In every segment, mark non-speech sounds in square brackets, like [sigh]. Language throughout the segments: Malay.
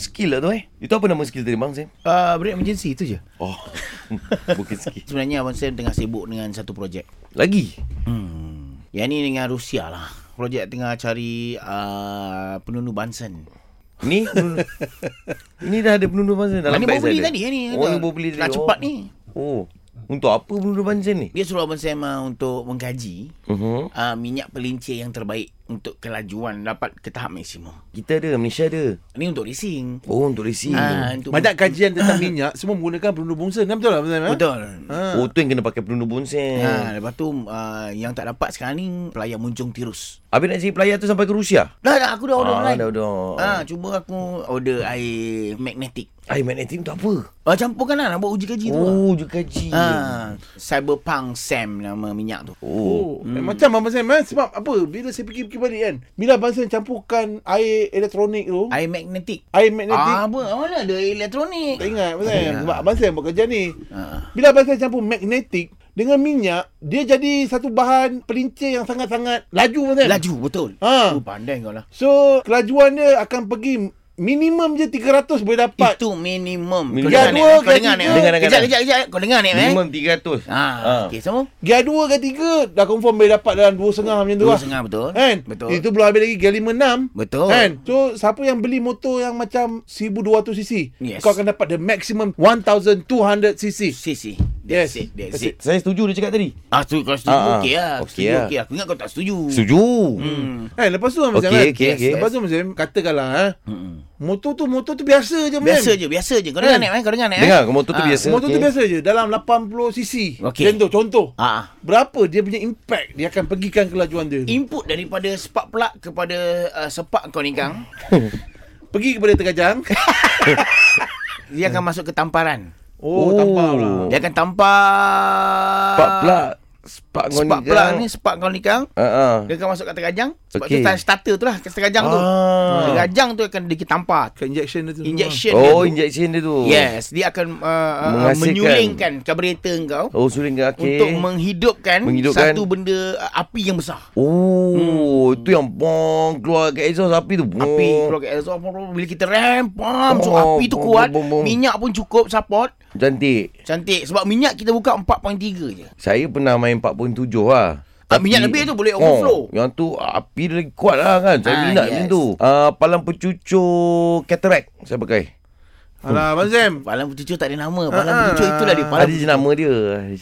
skill lah tu eh. Itu apa nama skill tadi bang Sam? Uh, break emergency tu je. Oh, [laughs] bukan skill. Sebenarnya Abang Sam tengah sibuk dengan satu projek. Lagi? Hmm. Yang ni dengan Rusia lah. Projek tengah cari uh, penunu Bansen. Ni [laughs] Ini dah ada penundu bangsa dalam Ini baru beli tadi ni. Oh, ni baru beli tadi. Nak cepat ni. Oh. Untuk apa penundu bangsa ni? Dia suruh Abang Sam uh, untuk mengkaji Uh-huh. uh, minyak pelincir yang terbaik untuk kelajuan dapat ke tahap maksimum. Kita ada, Malaysia ada. Ini untuk racing. Oh, untuk racing. Ah, untuk Banyak kajian [coughs] tentang minyak semua menggunakan peluru bungsen. Kan betul tak? Betul. Betul. Ha? Oh, tu yang kena pakai penundu bonsen. Ha, lepas tu uh, yang tak dapat sekarang ni pelayan muncung tirus. Habis nak cari pelayar tu sampai ke Rusia? Dah dah aku dah order Ah, online. dah order. Ah, cuba aku order air magnetic. Air magnetic tu apa? Ah, campurkan lah nak buat uji kaji tu. Oh, je kaji. Ah, Cyberpunk Sam nama minyak tu. Oh. Oh, hmm. macam Abang Sam eh? Sebab apa? Bila saya fikir-fikir balik kan. Bila Abang Sam campurkan air elektronik tu. Air magnetic. Air magnetik. Ah, apa? Mana ada air elektronik? Tak ingat Abang Sam. Ya. Sebab Abang Sam buat kerja ni. Ah. Bila Abang Sam campur magnetik dengan minyak. Dia jadi satu bahan pelincir yang sangat-sangat laju Abang Sam. Laju betul. Ha. Oh, pandai kau lah. So, kelajuan dia akan pergi minimum je 300 boleh dapat. Itu minimum. Minimum. Eh? Kau ke dengar ni. tiga? eh? Dengar, dengar, Kejap, dengar. kejap, kejap. Kau dengar ni, eh? Minimum 300. Ah, okey, semua? Gear 2 ke 3 dah confirm boleh dapat dalam 2.5 macam tu Dua lah. setengah betul. Kan? Betul. Itu belum habis lagi gear 5 6. Betul. Kan? So siapa yang beli motor yang macam 1200 cc, Yes. kau akan dapat the maximum 1200 cc. Sisi. Yes. That's it. That's it. Saya setuju dia cakap tadi. Ah, tu kau setuju Ah, ah. okey lah. Okey Setuju lah. okey. Aku ingat kau tak setuju. Setuju. Hmm. Kan lepas tu macam Okey, kan? okey, okey. Lepas tu macam katakanlah eh, Hmm. motor tu motor tu biasa je Biasa je, biasa je. Kau dengar ni, eh? Kau dengar eh? Dengar, motor tu Ah. biasa. Motor tu okey. biasa je dalam 80 cc. Okey. Contoh contoh. Ah. Berapa dia punya impact dia akan pergikan kelajuan dia. Input daripada spark plug kepada uh, sepak kau ni Kang, [laughs] Pergi kepada terkajang. [laughs] dia akan masuk ke tamparan. Oh, Oh. tambah pula. Dia akan tampar Spark plug. Spark kau Spark ni plug kan. ni, spark kau ni Kang. Ha ah. Dia akan masuk kat terkajang. Sebab Okey. tu start- starter tu lah, kat terkajang tu. Ah. Terkajang tu akan ditampar. Ke injection dia tu. Injection dia Oh, tu. injection dia tu. Yes, dia akan uh, uh, Menghasilkan. menyulingkan karburetor kau Oh, suling ke okey. untuk menghidupkan, Menghidupkan. satu benda uh, api yang besar. Oh, itu yang bong keluar kat exhaust api tu. Bong. Api keluar kat exhaust bila kita rem pam so Oh, api tu bom, kuat, bom, bom, bom. minyak pun cukup support. Cantik. Cantik sebab minyak kita buka 4.3 je. Saya pernah main 4.7 lah. Ah, minyak lebih tu boleh overflow. Oh, yang tu api dia lagi kuat lah kan. Saya Ah, minat yes. macam tu. Uh, palang pencucur cataract saya pakai. Alah, Abang Sam. [laughs] Palang pencucur tak ada nama. Palang Ah, pencucur ah, itulah dia. ah. Palang Ada nama dia.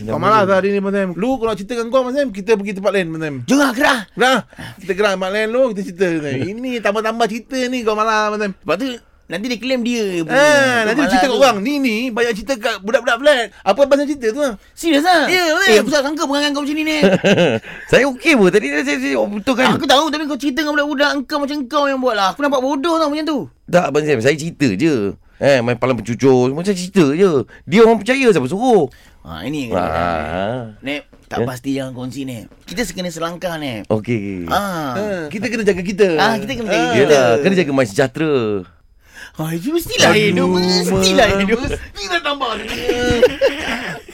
Kau malas lah hari ni, Abang Sam. Lu kalau nak ceritakan kau, Abang Sam, kita pergi tempat lain, Abang Sam. Jom lah kerah. Dah, kita gerak tempat lain lu, kita cerita. Ini tambah-tambah cerita ni kau malas, Abang Sam. Lepas tu nanti dia claim dia punya. Ah, nanti Malas cerita kat orang. Ni ni banyak cerita kat budak-budak flat. Apa Sam cerita tu lah? Serius lah? Ya, betul. Eh, aku tak sangka perangai kau macam ni ni. [laughs] saya okey pun. Tadi saya, saya betul kan? Aku tahu tapi kau cerita dengan budak-budak engkau macam kau yang buat lah. Aku nampak bodoh tau macam tu. Tak Abang Sam, saya cerita je. Eh, main palang pencucur. Macam cerita je. Dia orang percaya siapa suruh. Ha, ini. Ah. Nek, tak Ya? pasti jangan kongsi ni. Kita kena selangkah ni. Okey. Ah. Ha, kita kena jaga kita. Ah, kita kena jaga Ah. kita. Yelah, kena jaga my sejahtera. Ha, itu mestilah Aduh, hidup. Mestilah Mak. hidup. Mestilah tambah. [laughs]